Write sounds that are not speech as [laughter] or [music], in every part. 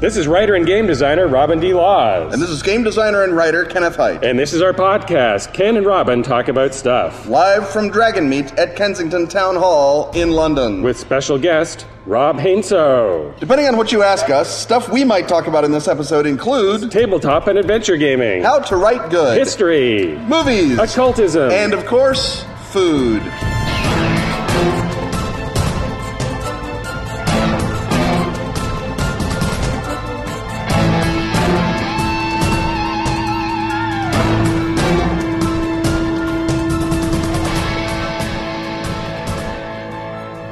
This is writer and game designer Robin D. Laws. And this is game designer and writer Kenneth Hite. And this is our podcast, Ken and Robin Talk About Stuff. Live from Dragon Meet at Kensington Town Hall in London. With special guest, Rob Heinsoo. Depending on what you ask us, stuff we might talk about in this episode include tabletop and adventure gaming, how to write good, history, movies, occultism, and of course, food.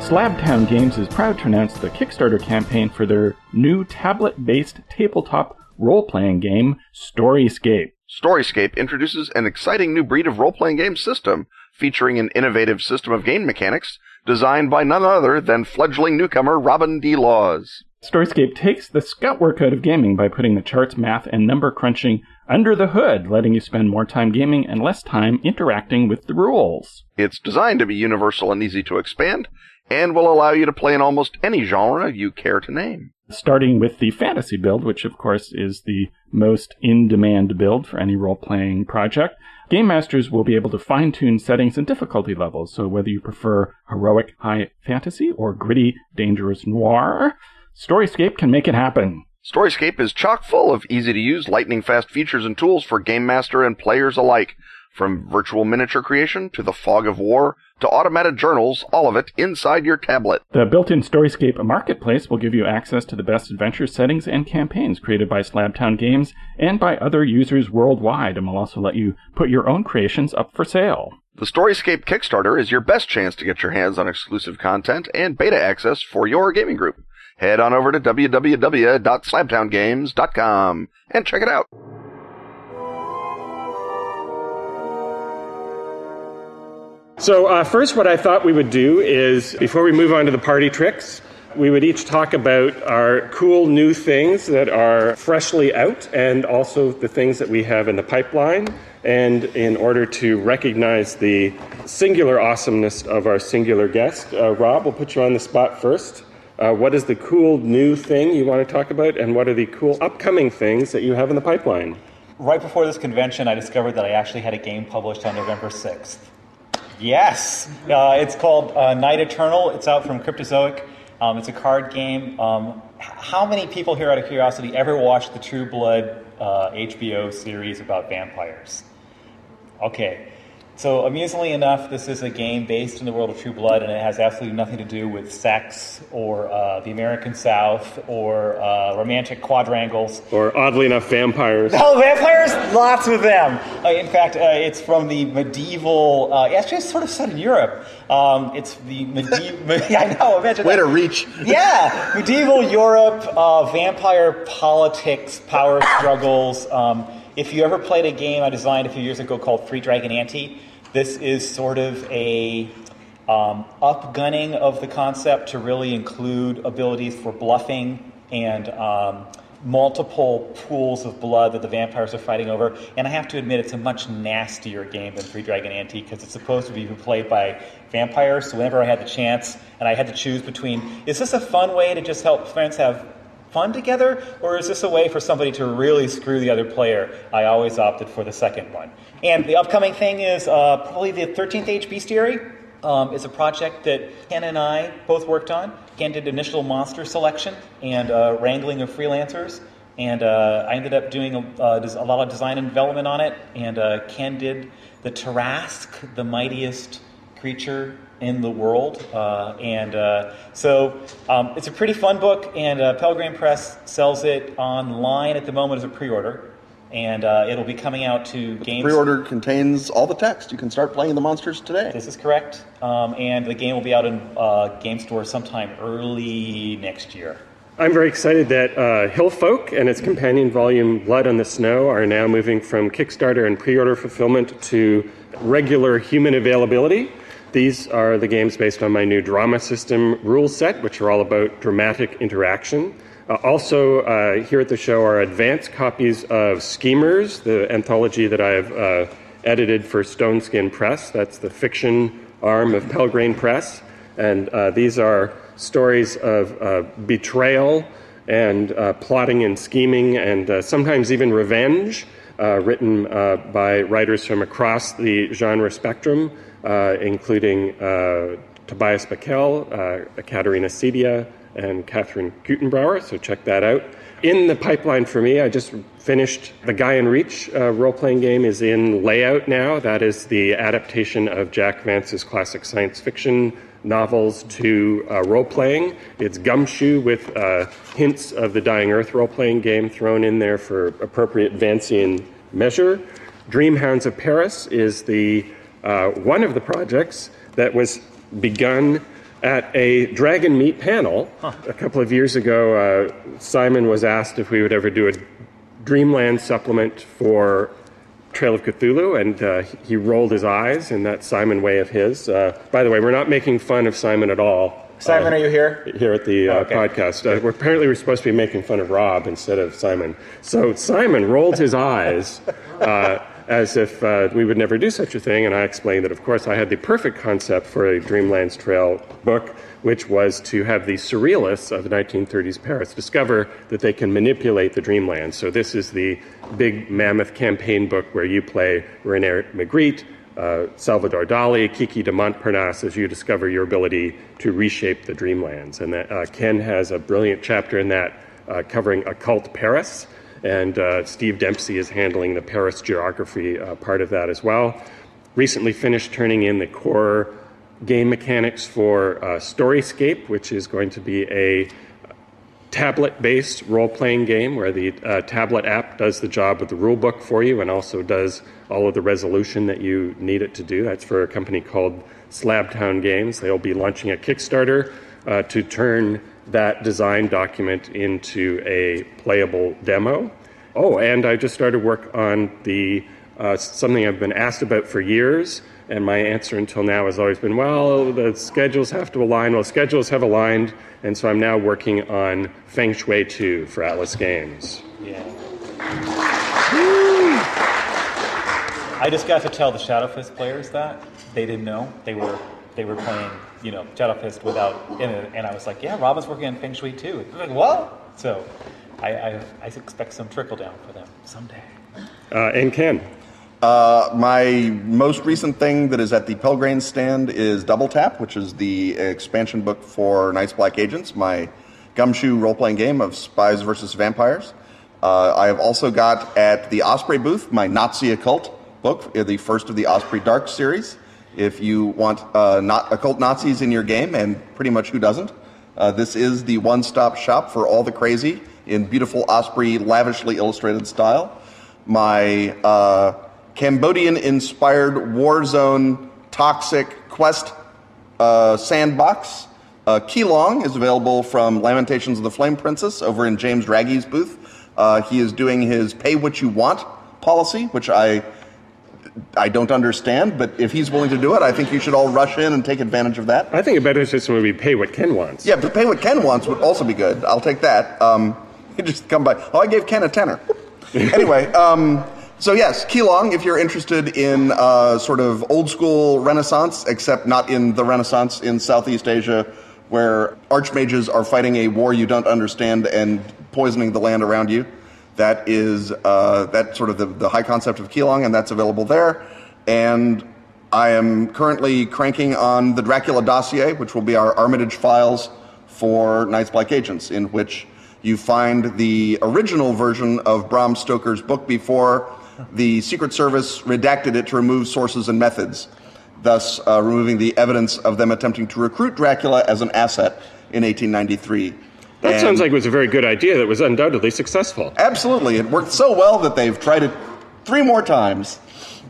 Slabtown Games is proud to announce the Kickstarter campaign for their new tablet based tabletop role playing game, Storyscape. Storyscape introduces an exciting new breed of role playing game system featuring an innovative system of game mechanics designed by none other than fledgling newcomer Robin D. Laws. Storyscape takes the scut work out of gaming by putting the charts, math, and number crunching under the hood, letting you spend more time gaming and less time interacting with the rules. It's designed to be universal and easy to expand, and will allow you to play in almost any genre you care to name. Starting with the fantasy build, which of course is the most in demand build for any role playing project, game masters will be able to fine tune settings and difficulty levels. So whether you prefer heroic high fantasy or gritty dangerous noir, Storyscape can make it happen. Storyscape is chock full of easy to use lightning fast features and tools for game master and players alike. From virtual miniature creation to the fog of war to automated journals, all of it inside your tablet. The built-in Storyscape marketplace will give you access to the best adventure settings and campaigns created by Slabtown Games and by other users worldwide and will also let you put your own creations up for sale. The Storyscape Kickstarter is your best chance to get your hands on exclusive content and beta access for your gaming group. Head on over to www.slabtowngames.com and check it out. So, uh, first, what I thought we would do is, before we move on to the party tricks, we would each talk about our cool new things that are freshly out and also the things that we have in the pipeline. And in order to recognize the singular awesomeness of our singular guest, uh, Rob, we'll put you on the spot first. Uh, what is the cool new thing you want to talk about, and what are the cool upcoming things that you have in the pipeline? Right before this convention, I discovered that I actually had a game published on November 6th. Yes, uh, it's called uh, Night Eternal. It's out from Cryptozoic. Um, it's a card game. Um, how many people here, out of curiosity, ever watched the True Blood uh, HBO series about vampires? Okay, so, amusingly enough, this is a game based in the world of True Blood, and it has absolutely nothing to do with sex or uh, the American South or uh, romantic quadrangles. Or, oddly enough, vampires. No, [laughs] vampires, lots of them. Uh, in fact, uh, it's from the medieval, uh, actually, it's sort of set in Europe. Um, it's the medieval, [laughs] I know, imagine Way that. to reach. [laughs] Yeah, medieval Europe, uh, vampire politics, power struggles. Um, if you ever played a game I designed a few years ago called Three-Dragon Ante, this is sort of a um, upgunning of the concept to really include abilities for bluffing and um, multiple pools of blood that the vampires are fighting over. And I have to admit, it's a much nastier game than Three-Dragon Ante because it's supposed to be played by vampires. So whenever I had the chance and I had to choose between, is this a fun way to just help friends have fun together, or is this a way for somebody to really screw the other player? I always opted for the second one. And the upcoming thing is uh, probably the 13th Age Bestiary. Um, it's a project that Ken and I both worked on. Ken did initial monster selection and uh, wrangling of freelancers. And uh, I ended up doing a, uh, a, lot of design and development on it. And uh, Ken did the Tarrasque, the mightiest creature in the world. Uh, and uh, so um, it's a pretty fun book, and uh, Pelgrane Press sells it online at the moment as a pre order. And uh, it'll be coming out to games. Pre-order contains all the text. You can start playing the monsters today. This is correct, um, and the game will be out in uh, game stores sometime early next year. I'm very excited that uh, Hillfolk and its companion volume Blood on the Snow are now moving from Kickstarter and pre-order fulfillment to regular human availability. These are the games based on my new drama system rule set, which are all about dramatic interaction. Uh, also, uh, here at the show are advanced copies of Schemers, the anthology that I've uh, edited for Stone Skin Press. That's the fiction arm of Pelgrane Press. And uh, these are stories of uh, betrayal and uh, plotting and scheming, and sometimes even revenge, uh, written uh, by writers from across the genre spectrum, uh, including uh, Tobias Buckell, Katerina Sedia, and Catherine Gutenbrauer. So check that out. In the pipeline for me, I just finished the Gaean Reach role playing game is in layout now. That is the adaptation of Jack Vance's classic science fiction novels to uh, role playing. It's Gumshoe with uh, hints of the Dying Earth role playing game thrown in there for appropriate Vancian measure. Dreamhounds of Paris is the uh, one of the projects that was begun at a Dragon Meet panel huh. a couple of years ago. Uh, Simon was asked if we would ever do a Dreamland supplement for Trail of Cthulhu, and uh, he rolled his eyes in that Simon way of his. Uh, by the way, we're not making fun of Simon at all. Simon, uh, are you here? Here at the uh, oh, okay. podcast. Uh, we're apparently we're supposed to be making fun of Rob instead of Simon. So Simon rolled his eyes uh, as if we would never do such a thing, and I explained that, of course, I had the perfect concept for a Dreamlands Trail book which was to have the surrealists of the 1930s Paris discover that they can manipulate the dreamland. So this is the big mammoth campaign book where you play Rene Magritte, uh, Salvador Dali, Kiki de Montparnasse as you discover your ability to reshape the dreamlands. And that, uh, Ken has a brilliant chapter in that uh, covering occult Paris, and uh, Steve Dempsey is handling the Paris geography uh, part of that as well. Recently finished turning in the core game mechanics for uh, Storyscape, which is going to be a tablet based role playing game where the uh, tablet app does the job of the rule book for you and also does all of the resolution that you need it to do. That's for a company called Slabtown Games. They'll be launching a Kickstarter uh, to turn that design document into a playable demo. Oh, and I just started work on the uh, something I've been asked about for years and my answer until now has always been, well, the schedules have to align. Well, schedules have aligned, and so I'm now working on Feng Shui 2 for Atlas Games. Yeah. I just got to tell the Shadow Fist players that they didn't know they were they were playing, you know, Shadow Fist without in it, and I was like, yeah, Robin's working on Feng Shui 2. They're like, what? So, I, I, I expect some trickle down for them someday. Uh, and Ken. Uh, my most recent thing that is at the Pelgrane stand is Double Tap, which is the expansion book for Night's Black Agents, my gumshoe role playing game of spies versus vampires. Uh, I have also got at the Osprey booth my Nazi occult book, uh, the first of the Osprey Dark series. If you want uh, not occult Nazis in your game, and pretty much who doesn't, uh, this is the one stop shop for all the crazy in beautiful Osprey, lavishly illustrated style. My Cambodian inspired Warzone toxic quest uh, sandbox. Uh, Qelong is available from Lamentations of the Flame Princess over in James Raggi's booth. Uh, he is doing his pay what you want policy, which I I don't understand, but if he's willing to do it, I think you should all rush in and take advantage of that. I think a better system would be pay what Ken wants. Yeah, but pay what Ken wants would also be good. I'll take that. Um, you [laughs] just come by. Oh, I gave Ken a tenner. [laughs] anyway, um, so yes, Qelong, if you're interested in uh, sort of old school Renaissance, except not in the Renaissance in Southeast Asia, where archmages are fighting a war you don't understand and poisoning the land around you. That is uh, that sort of the, the high concept of Qelong, and that's available there. And I am currently cranking on the Dracula dossier, which will be our Armitage files for Night's Black Agents, in which you find the original version of Bram Stoker's book before the Secret Service redacted it to remove sources and methods, thus uh, removing the evidence of them attempting to recruit Dracula as an asset in 1893. That and sounds like it was a very good idea that was undoubtedly successful. Absolutely. It worked so well that they've tried it three more times.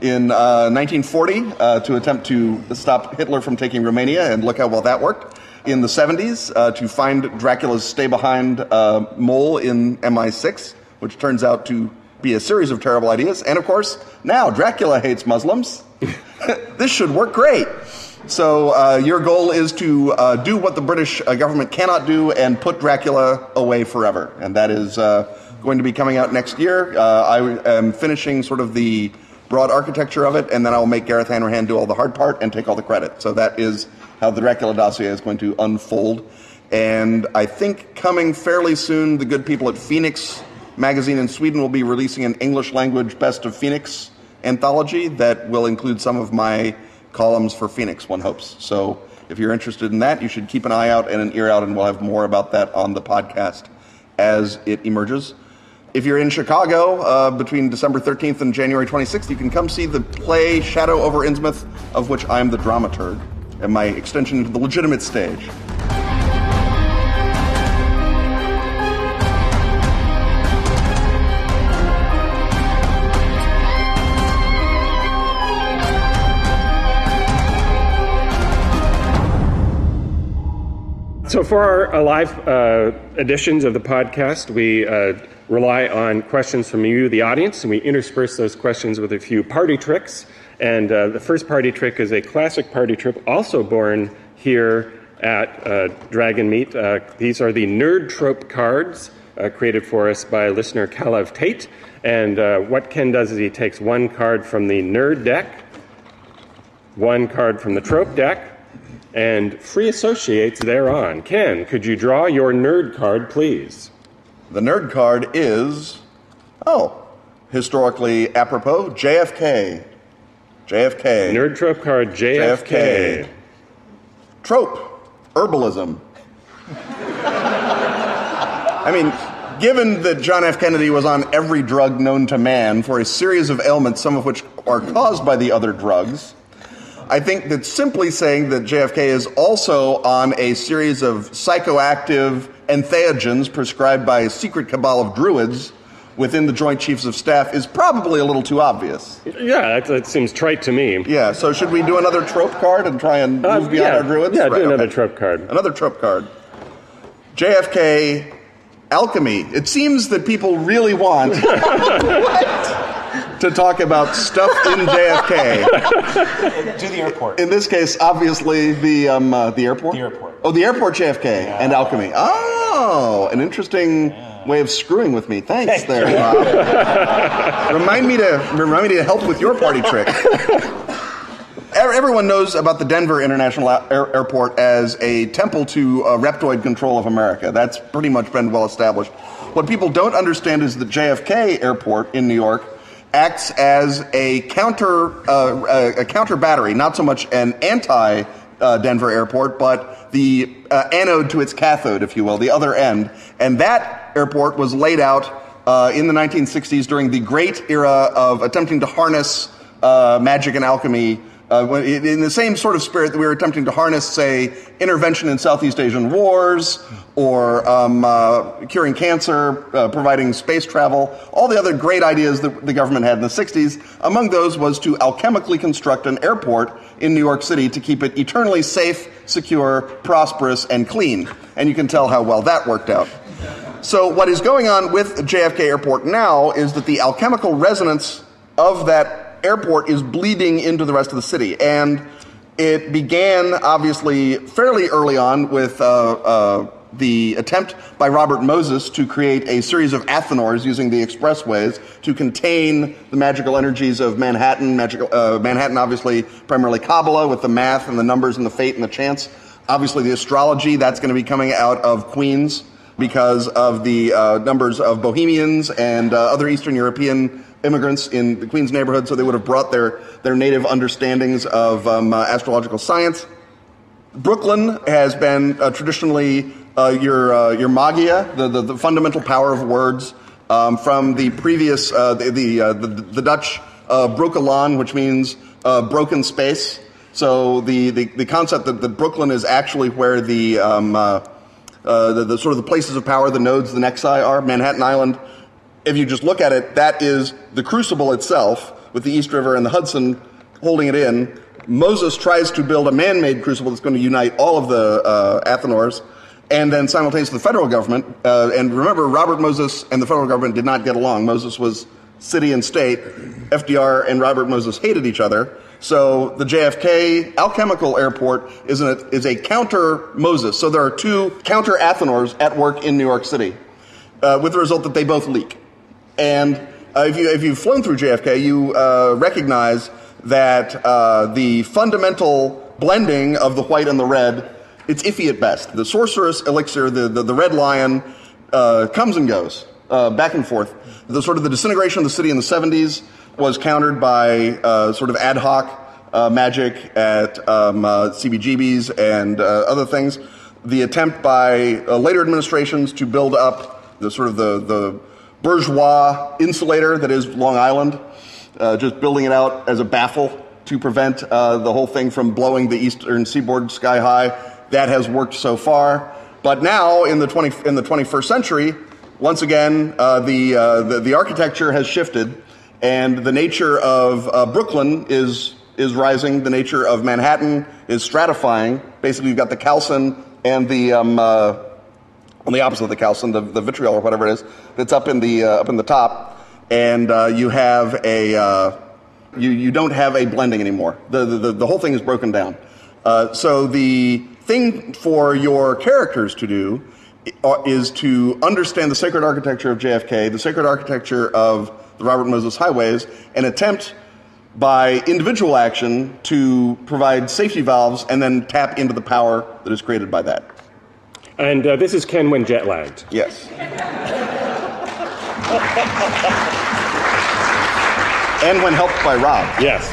In uh, 1940, uh, to attempt to stop Hitler from taking Romania, and look how well that worked. In the 70s, uh, to find Dracula's stay behind uh, mole in MI6, which turns out to be a series of terrible ideas. And of course, now Dracula hates Muslims. [laughs] this should work great. So uh, your goal is to uh, do what the British uh, government cannot do and put Dracula away forever. And that is uh, going to be coming out next year. Uh, I am finishing sort of the broad architecture of it, and then I will make Gareth Hanrahan do all the hard part and take all the credit. So that is how the Dracula dossier is going to unfold. And I think coming fairly soon, the good people at Fenix magazine in Sweden will be releasing an English language Best of Fenix anthology that will include some of my columns for Fenix, one hopes. So if you're interested in that, you should keep an eye out and an ear out, and we'll have more about that on the podcast as it emerges. If you're in Chicago uh, between December 13th and January 26th, you can come see the play Shadow over Innsmouth, of which I am the dramaturg, and my extension to the legitimate stage. So, for our live uh, editions of the podcast, we uh, rely on questions from you, the audience, and we intersperse those questions with a few party tricks. And uh, the first party trick is a classic party trick, also born here at uh, Dragon Meet. Uh, these are the Nerd Trope cards uh, created for us by listener Kalev Tate. And what Ken does is he takes one card from the Nerd deck, one card from the Trope deck, and free associates thereon. Ken, could you draw your nerd card, please? The nerd card is, oh, historically apropos, JFK. JFK. Nerd trope card, JFK. JFK. Trope, herbalism. I mean, given that John F. Kennedy was on every drug known to man for a series of ailments, some of which are caused by the other drugs, I think that simply saying that JFK is also on a series of psychoactive entheogens prescribed by a secret cabal of druids within the Joint Chiefs of Staff is probably a little too obvious. Yeah, that, that seems trite to me. Yeah, so should we do another trope card and try and uh, move beyond yeah, our druids? Yeah, right, do another okay. trope card. Another trope card. JFK alchemy. It seems that people really want. [laughs] [laughs] to talk about stuff in JFK. to [laughs] the airport. In this case, obviously the um, uh, the airport. The airport. Oh, the airport JFK yeah. and alchemy. Oh, an interesting yeah. way of screwing with me. Thanks, there, remind me to remind me to help with your party trick. [laughs] Everyone knows about the Denver International Airport as a temple to uh, reptoid control of America. That's pretty much been well established. What people don't understand is that JFK Airport in New York acts as a counter uh, a counter battery, not so much an anti uh, Denver airport, but the uh, anode to its cathode, if you will, the other end. And that airport was laid out uh, in the 1960s during the great era of attempting to harness uh, magic and alchemy uh, in the same sort of spirit that we were attempting to harness, say, intervention in Southeast Asian wars, or um, uh, curing cancer, uh, providing space travel, all the other great ideas that the government had in the 60s. Among those was to alchemically construct an airport in New York City to keep it eternally safe, secure, prosperous, and clean. And you can tell how well that worked out. So, what is going on with JFK Airport now is that the alchemical resonance of that airport is bleeding into the rest of the city. And it began, obviously, fairly early on with uh, uh, the attempt by Robert Moses to create a series of athanors using the expressways to contain the magical energies of Manhattan. Magical, uh, Manhattan, obviously, primarily Kabbalah with the math and the numbers and the fate and the chance. Obviously, the astrology, that's going to be coming out of Queens because of the uh, numbers of Bohemians and uh, other Eastern European immigrants in the Queens neighborhood, so they would have brought their, their native understandings of um, uh, astrological science. Brooklyn has been uh, traditionally uh, your, uh, your magia, the, the, the, fundamental power of words, um, from the previous, uh, the, the, uh, the, the, Dutch uh, brokelaan, which means broken space. So the, the, the concept that, that Brooklyn is actually where the, um, the, the, sort of the places of power, the nodes, the nexi are. Manhattan Island if you just look at it, that is the crucible itself with the East River and the Hudson holding it in. Moses tries to build a man made crucible that's going to unite all of the uh, Athanors. And then simultaneously, the federal government, uh, and remember, Robert Moses and the federal government did not get along. Moses was city and state. FDR and Robert Moses hated each other. So the JFK alchemical airport is, an, is a counter Moses. So there are two counter Athanors at work in New York City, uh, with the result that they both leak. And uh, if, you, if you've flown through JFK, you uh, recognize that uh, the fundamental blending of the white and the red it's iffy at best. The sorceress elixir, the the, the red lion, uh, comes and goes uh, back and forth. The sort of the disintegration of the city in the 70s was countered by uh, sort of ad hoc magic at um, CBGBs and other things. The attempt by later administrations to build up the sort of the, the bourgeois insulator that is Long Island, uh, just building it out as a baffle to prevent uh, the whole thing from blowing the eastern seaboard sky high. That has worked so far. But now, in the, 20, in the 21st century, once again, uh, the, uh, the, the architecture has shifted, and the nature of uh, Brooklyn is is rising. The nature of Manhattan is stratifying. Basically, you've got the calcine and the um, uh, on the opposite of the calcine, the, the vitriol or whatever it is, that's up in the uh, up in the top, and uh, you have a uh, you you don't have a blending anymore. The the, the whole thing is broken down. Uh, so the thing for your characters to do uh, is to understand the sacred architecture of JFK, the sacred architecture of the Robert Moses highways, and attempt by individual action to provide safety valves and then tap into the power that is created by that. And uh, this is Ken when jet lagged. Yes. [laughs] and when helped by Rob. Yes.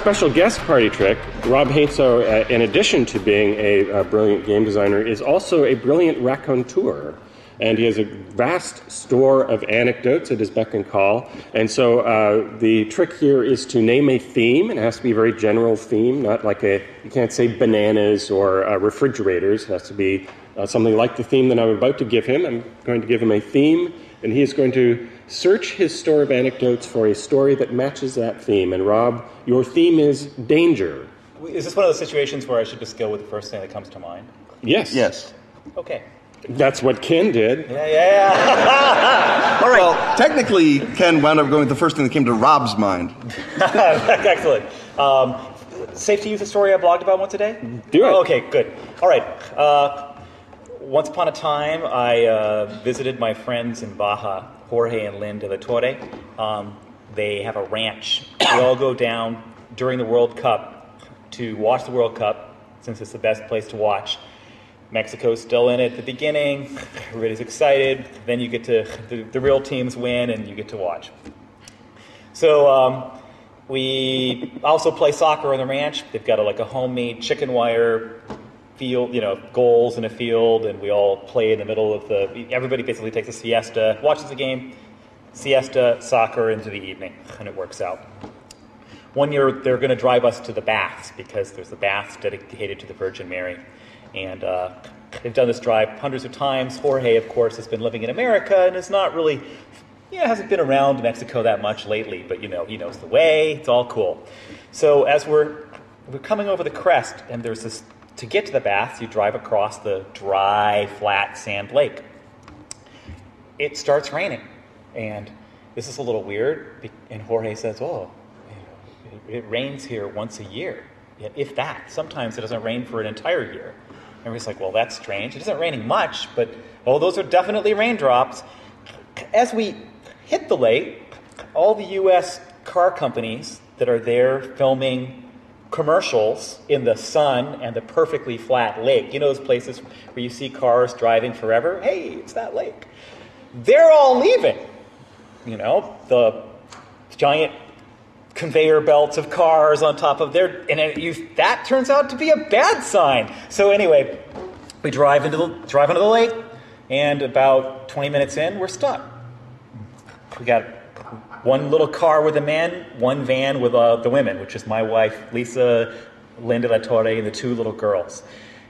Special guest party trick, Rob Heinsoo, uh, in addition to being a, a brilliant game designer, is also a brilliant raconteur. And he has a vast store of anecdotes at his beck and call. And so uh, the trick here is to name a theme. It has to be a very general theme, not like a, you can't say bananas or uh, refrigerators. It has to be uh, something like the theme that I'm about to give him. I'm going to give him a theme, and he is going to search his store of anecdotes for a story that matches that theme. And Rob, your theme is danger. Is this one of those situations where I should just go with the first thing that comes to mind? Yes. Yes. Okay. That's what Ken did. Yeah, yeah, yeah. [laughs] All right. Well, technically, Ken wound up going with the first thing that came to Rob's mind. [laughs] Excellent. Um, safe to use a story I blogged about once a day? Do it. Okay, good. All right. Uh, once upon a time, I uh, visited my friends in Baja, Jorge and Lynn de la Torre. Um, they have a ranch. We all go down during the World Cup to watch the World Cup, since it's the best place to watch. Mexico's still in it at the beginning. [laughs] Everybody's excited. Then you get to the, the real teams win, and you get to watch. So um, we also play soccer on the ranch. They've got a, like a homemade chicken wire field, you know, goals in a field, and we all play in the middle of the. Everybody basically takes a siesta, watches the game, siesta, soccer into the evening, and it works out. One year they're going to drive us to the baths because there's the baths dedicated to the Virgin Mary, and uh, they've done this drive hundreds of times. Jorge, of course, has been living in America and is not really, yeah, hasn't been around Mexico that much lately, but you know, he knows the way. It's all cool. So as we're we're coming over the crest, and there's this to get to the baths, you drive across the dry, flat sand lake. It starts raining, and this is a little weird. And Jorge says, "Oh, it, rains here once a year, if that. Sometimes it doesn't rain for an entire year." And he's like, "Well, that's strange. It isn't raining much, but oh, those are definitely raindrops." As we hit the lake, all the U.S. car companies that are there filming commercials in the sun and the perfectly flat lake. You know those places where you see cars driving forever? Hey, it's that lake. They're all leaving. You know, the giant conveyor belts of cars on top of their and it, you, that turns out to be a bad sign. So anyway, we drive into the drive into the lake and about 20 minutes in, we're stuck. We got one little car with the men, one van with uh, the women, which is my wife, Lisa, Linda La Torre, and the two little girls,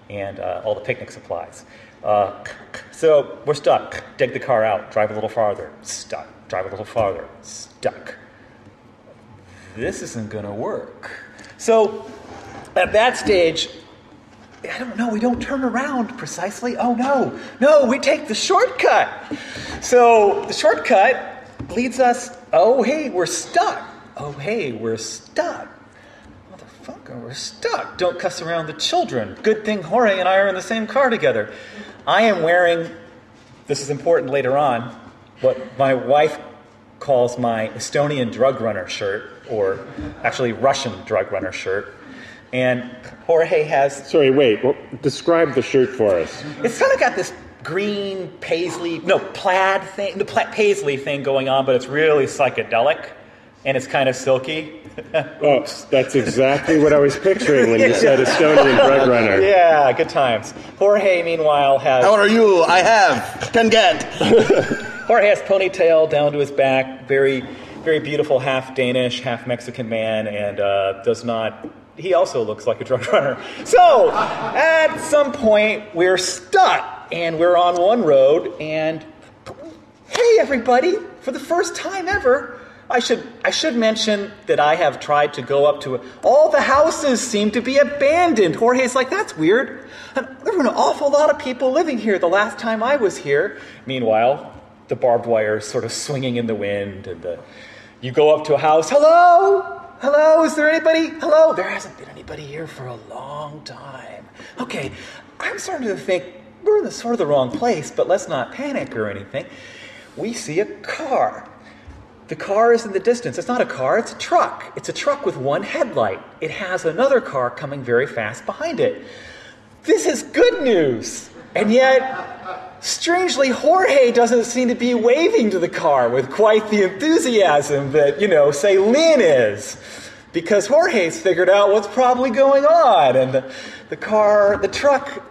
and uh, all the picnic supplies. Uh, so we're stuck. Dig the car out, drive a little farther, stuck. Drive a little farther, stuck. This isn't going to work. So At that stage, I don't know, we don't turn around precisely. Oh no, no, we take the shortcut. So the shortcut leads us, oh hey, we're stuck. Oh hey, we're stuck. Motherfucker, we're stuck. Don't cuss around the children. Good thing Jorge and I are in the same car together. I am wearing, this is important later on, what my wife calls my Estonian drug runner shirt, or actually Russian drug runner shirt. And Jorge has Sorry, wait. Well, describe the shirt for us. it's kind of got this green paisley, no plaid thing, the pla- paisley thing going on, but it's really psychedelic, and it's kind of silky. [laughs] Oh, that's exactly what I was picturing when you said Estonian [laughs] drug runner. Yeah, good times. Jorge, meanwhile, has How are you? I have. Can get. [laughs] Jorge has ponytail down to his back, very, very beautiful, half Danish, half Mexican man, and uh, does not. He also looks like a drug runner. So, at some point, we're stuck, and we're on one road, and hey, everybody! For the first time ever, I should I should mention that I have tried to go up to all the houses seem to be abandoned. Jorge's like, that's weird. There were an awful lot of people living here the last time I was here. Meanwhile, the barbed wire is sort of swinging in the wind, and the, you go up to a house. Hello, hello. Is there anybody? Hello. There hasn't been anybody here for a long time. Okay, I'm starting to think we're in the sort of the wrong place, but let's not panic or anything. We see a car. The car is in the distance. It's not a car, it's a truck. It's a truck with one headlight. It has another car coming very fast behind it. This is good news. And yet, strangely, Jorge doesn't seem to be waving to the car with quite the enthusiasm that, you know, say Lynn is. Because Jorge's figured out what's probably going on. And the, the car, the truck,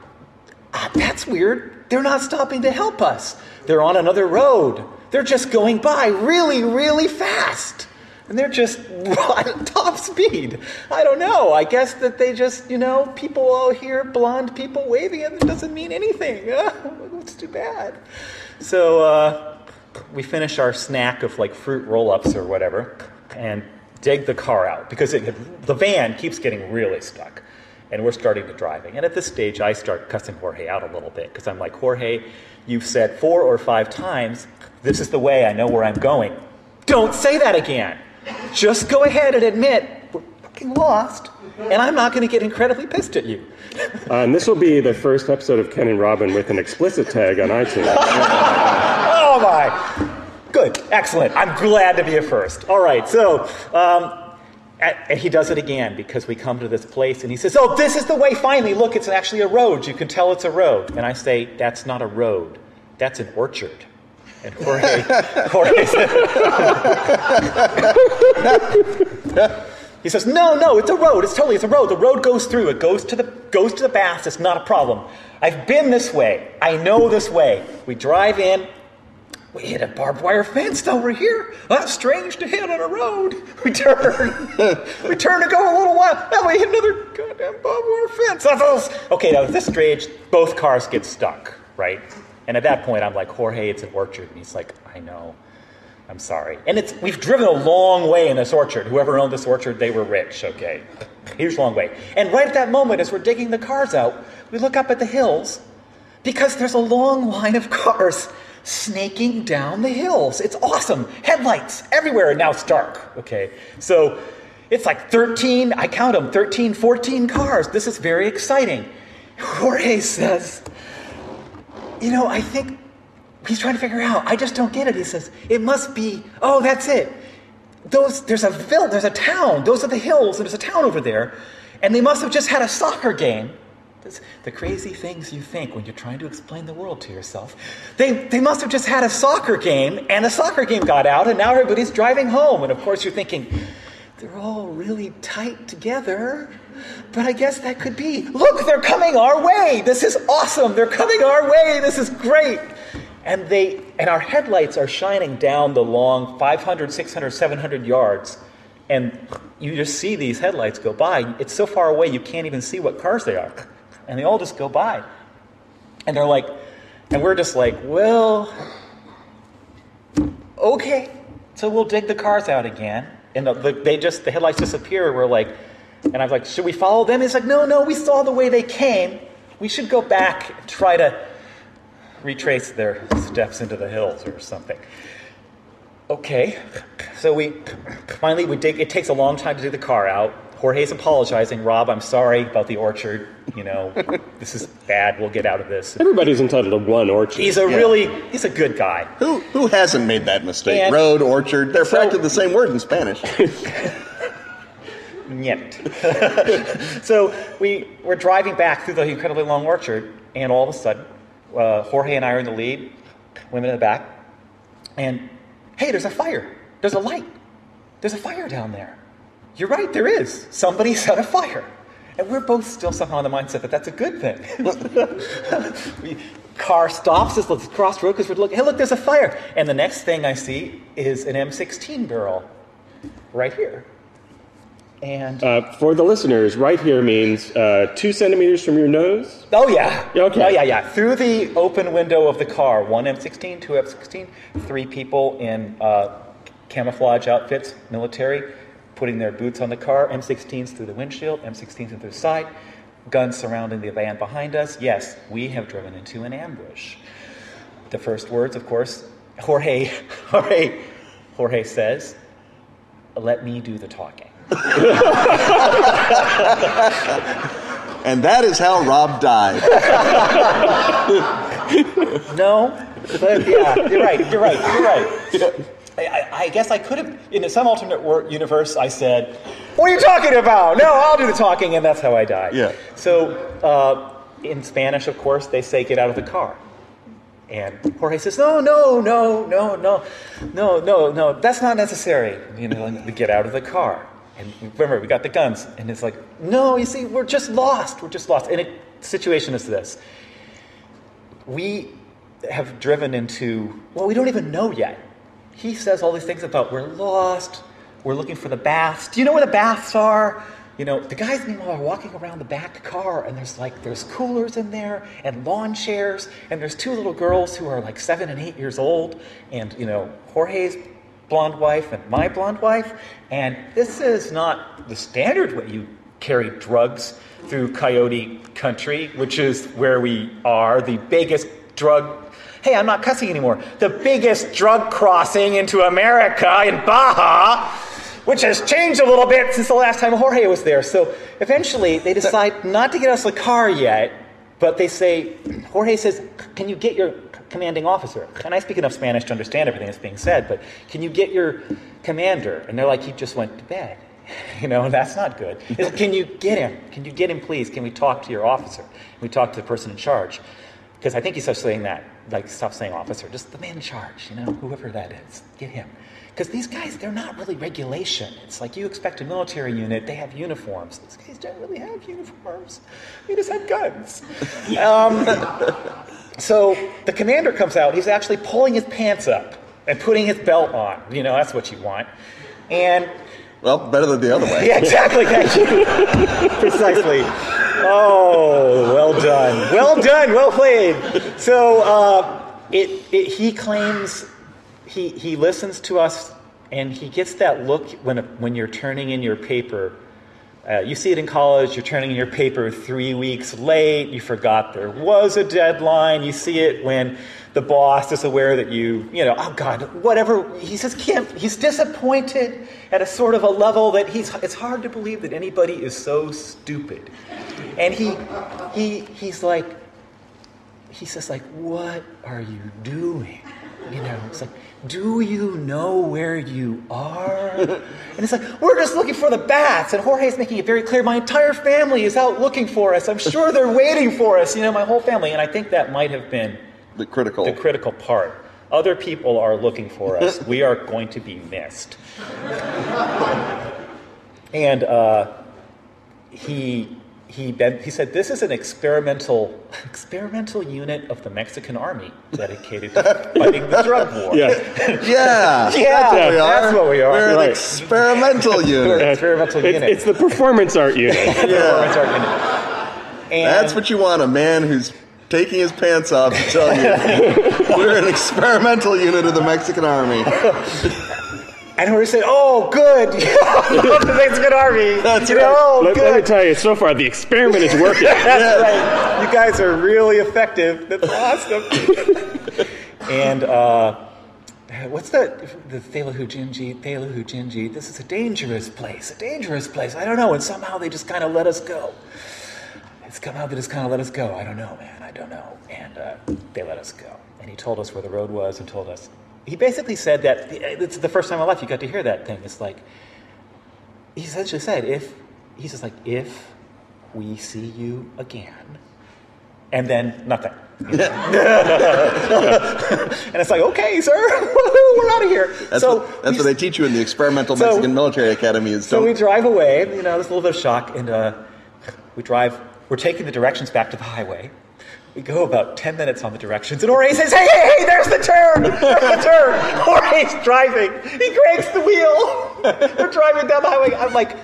ah, that's weird. They're not stopping to help us. They're on another road. They're just going by really, really fast. And they're just [laughs] at top speed. I don't know. I guess that they just, you know, people all hear blonde people waving it doesn't mean anything. [laughs] it's too bad. So uh, we finish our snack of like fruit roll ups or whatever and dig the car out because it, the van keeps getting really stuck. And we're starting to driving. And at this stage, I start cussing Jorge out a little bit because I'm like, Jorge, you've said four or five times, this is the way, I know where I'm going. Don't say that again. Just go ahead and admit we're fucking lost, and I'm not going to get incredibly pissed at you. Uh, and this will be the first episode of Ken and Robin with an explicit tag on iTunes. [laughs] Oh my! Good, excellent. I'm glad to be a first. All right, so um, and he does it again because we come to this place and he says, Oh, this is the way finally. Look, it's actually a road. You can tell it's a road. And I say, That's not a road, that's an orchard. And Jorge, [laughs] Jorge [laughs] He says, "No, no, it's a road. It's totally it's a road. The road goes through. It goes to the goes to the baths. It's not a problem. I've been this way. I know this way. We drive in. We hit a barbed wire fence over here. That's strange to hit on a road. [laughs] We turn. [laughs] we turn to go a little while. Then we hit another goddamn barbed wire fence. That's- Okay, now at this stage, both cars get stuck, right? And at that point, I'm like, Jorge, it's an orchard. And he's like, I know. I'm sorry. And it's we've driven a long way in this orchard. Whoever owned this orchard, they were rich, okay? Here's a long way. And right at that moment, as we're digging the cars out, we look up at the hills because there's a long line of [laughs] cars snaking down the hills. It's awesome. Headlights everywhere, and now it's dark, okay? So it's like 13, I count them, 13, 14 cars. This is very exciting. [laughs] Jorge says, you know, I think he's trying to figure out. I just don't get it. He says, it must be, oh, that's it. Those, there's a vill, there's a town. Those are the hills, and there's a town over there. And they must have just had a soccer game. The crazy things you think when you're trying to explain the world to yourself. They, they must have just had a soccer game, and the soccer game got out, and now everybody's driving home. And of course, you're thinking, they're all really tight together. But I guess that could be. Look, they're coming our way. This is awesome. They're coming our way. This is great. And they and our headlights are shining down the long 500, 600, 700 yards. And you just see these headlights go by. It's so far away you can't even see what cars they are. And they all just go by. And they're like and we're just like, "Well, okay. So we'll dig the cars out again." And the, the, they just the headlights disappear. We're like, And I was like, should we follow them? He's like, no, no, we saw the way they came. We should go back and try to retrace their steps into the hills or something. Okay, so we finally we take, it takes a long time to do the car out. Jorge's apologizing. Rob, I'm sorry about the orchard. You know, [laughs] this is bad. We'll get out of this. Everybody's entitled to one orchard. He's a really he's a good guy. Who who hasn't made that mistake? And- Road, orchard, they're So- practically the same word in Spanish. [laughs] Niet. [laughs] so we we're driving back through the incredibly long orchard, and all of a sudden, uh, Jorge and I are in the lead, women in the back, and hey, there's a fire. There's a light. There's a fire down there. You're right, there is. Somebody set a fire. And we're both still somehow in the mindset that that's a good thing. [laughs] we, car stops us, let's cross the road because we're looking, hey, look, there's a fire. And the next thing I see is an M16 barrel right here. And Uh, for the listeners, right here means uh, two centimeters from your nose. Oh yeah. Okay. Oh yeah, yeah. Through the open window of the car, one M16, two M16, three people in uh, camouflage outfits, military, putting their boots on the car. M16s through the windshield, M16s through the side, guns surrounding the van behind us. Yes, we have driven into an ambush. The first words, of course, Jorge, [laughs] Jorge, Jorge says, "Let me do the talking." [laughs] and that is how Rob died. [laughs] No, but yeah, you're right. You're right. You're right. I, I, guess I could have, in some alternate wor- universe, I said, "What are you talking about?" No, I'll do the talking, and that's how I died. Yeah. So, uh, in Spanish, of course, they say, "Get out of the car," and Jorge says, "No, no, no, no, no, no, no, no. That's not necessary." You know, get out of the car, and remember, we got the guns, and it's like, "No, you see, we're just lost. We're just lost." And it, the situation is this we have driven into, well, we don't even know yet. He says all these things about we're lost, we're looking for the baths. Do you know where the baths are? You know, the guys meanwhile are walking around the back car and there's like there's coolers in there and lawn chairs and there's two little girls who are like seven and eight years old and you know, Jorge's blonde wife and my blonde wife. And this is not the standard way you carry drugs through Coyote Country, which is where we are, the biggest drug. Hey, I'm not cussing anymore. The biggest drug crossing into America in Baja, which has changed a little bit since the last time Jorge was there. So eventually they decide not to get us a car yet, but they say, Jorge says, Can you get your commanding officer? And I speak enough Spanish to understand everything that's being said, but can you get your commander? And they're like, He just went to bed. [laughs] You know, that's not good. It's, Can you get him? Can you get him, please? Can we talk to your officer? Can we talk to the person in charge? Because I think he's saying that, like, stop saying officer, just the man in charge, you know, whoever that is, get him. Because these guys, they're not really regulation. It's like you expect a military unit, they have uniforms. These guys don't really have uniforms. They just have guns. Um, so the commander comes out, he's actually pulling his pants up and putting his belt on. You know, that's what you want. And Well, better than the other way. [laughs] yeah, exactly. Thank you. [laughs] Precisely. Oh, well done. Well done. Well played. So uh, it, it, he claims he, he listens to us and he gets that look when, when you're turning in your paper. Uh, you see it in college, you're turning in your paper three weeks late, you forgot there was a deadline. You see it when the boss is aware that you, you know, oh God, whatever. He says, Kim, he's disappointed at a sort of a level that he's, it's hard to believe that anybody is so stupid. And he, he, he's like, he says like, what are you doing? You know, it's like, do you know where you are? [laughs] And it's like, we're just looking for the bats. And Jorge's making it very clear, my entire family is out looking for us. I'm sure they're waiting for us, you know, my whole family. And I think that might have been The critical. the critical part. Other people are looking for us. [laughs] we are going to be missed. and uh, he he ben, he said this is an experimental experimental unit of the Mexican army dedicated to fighting the drug war. Yeah. [laughs] yeah, Yeah, that's what we are. that's what we are. We're an Right. experimental [laughs] We're an unit. experimental It's, unit. it's the performance art unit. [laughs] Performance art unit. And That's what you want—a man who's taking his pants off to tell you we're an experimental unit of the Mexican army. And we're said, "Oh, good, [laughs] the Mexican army. That's you right. know, oh, Let, good." let me tell you, so far the experiment is working. [laughs] That's right. You guys are really effective. That's awesome. [laughs] and uh, what's that? The Theluhu Jinji. This is a dangerous place. A dangerous place. I don't know. And somehow they just kind of let us go. It's somehow they just kind of let us go. I don't know, man. I don't know. And uh, they let us go. And he told us where the road was and told us. He basically said that it's the first time in my life you got to hear that thing. It's like he essentially said, if he's just like, if we see you again, and then nothing. [laughs] [laughs] and it's like, okay, sir, [laughs] we're out of here. That's, so what, that's we- what they teach you in the experimental So- Mexican military academy. Is so we drive away, you know, there's a little bit of shock, and uh, we drive. We're taking the directions back to the highway. We go about 10 minutes on the directions, and Jorge says, Hey, hey, hey, there's the turn! There's the turn! [laughs] Jorge's driving. He cranks the wheel. [laughs] We're driving down the highway. I'm like,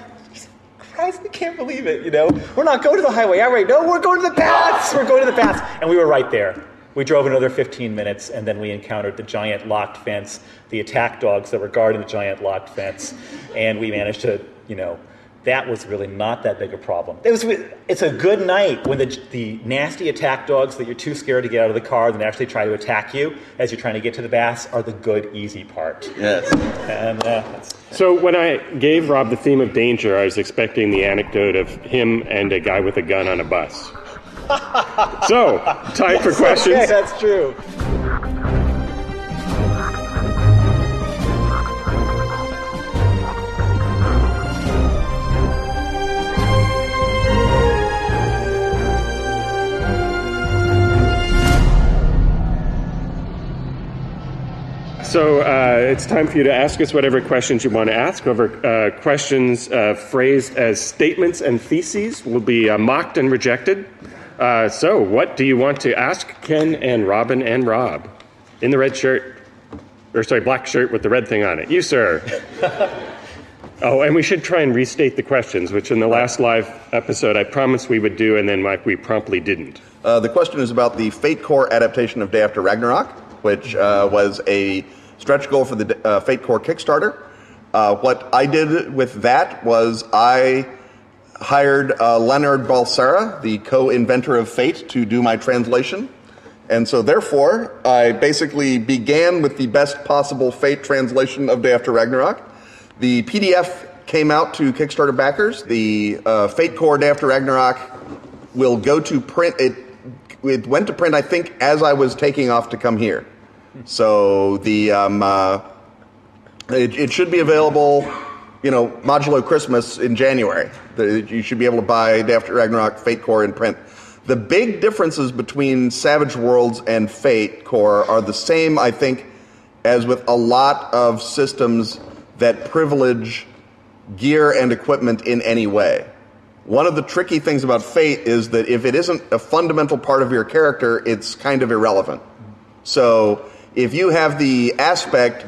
Christ, I can't believe it, you know? We're not going to the highway. Right, no, we're going to the paths. We're going to the paths. And we were right there. We drove another 15 minutes, and then we encountered the giant locked fence, the attack dogs that were guarding the giant locked fence, and we managed to, you know, that was really not that big a problem. It was, it's a good night when the, the nasty attack dogs that you're too scared to get out of the car and actually try to attack you as you're trying to get to the baths are the good, easy part. yes. And uh, So when I gave Rob the theme of danger, I was expecting the anecdote of him and a guy with a gun on a bus. [laughs] so, time for Okay, questions. that's true. It's time for you to ask us whatever questions you want to ask. Whatever uh, questions uh, phrased as statements and theses will be uh, mocked and rejected. So, what do you want to ask Ken and Robin and Rob in the red shirt, or sorry, black shirt with the red thing on it? You, sir. [laughs] oh, and we should try and restate the questions, which in the last live episode I promised we would do, and then like we promptly didn't. Uh, the question is about the Fate Core adaptation of Day After Ragnarok, which uh, was a stretch goal for the uh, Fate Core Kickstarter. Uh, what I did with that was I hired uh, Leonard Balsera, the co-inventor of Fate, to do my translation. And so, therefore, I basically began with the best possible Fate translation of Day After Ragnarok. The PDF came out to Kickstarter backers. The uh, Fate Core Day After Ragnarok will go to print. It it went to print, I think, as I was taking off to come here. So the um, uh, it, it should be available, you know, modulo Christmas in January. The, you should be able to buy Day After Ragnarok Fate Core in print. The big differences between Savage Worlds and Fate Core are the same, I think, as with a lot of systems that privilege gear and equipment in any way. One of the tricky things about Fate is that if it isn't a fundamental part of your character, it's kind of irrelevant. So if you have the aspect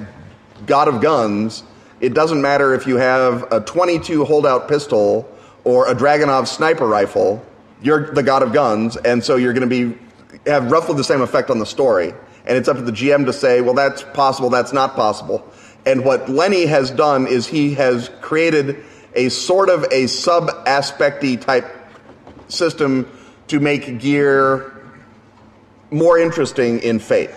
God of Guns, it doesn't matter if you have a 22 holdout pistol or a Dragunov sniper rifle, you're the God of Guns, and so you're going to be have roughly the same effect on the story. And it's up to the GM to say, well, that's possible, that's not possible. And what Lenny has done is he has created a sort of a sub aspecty type system to make gear more interesting in Fate.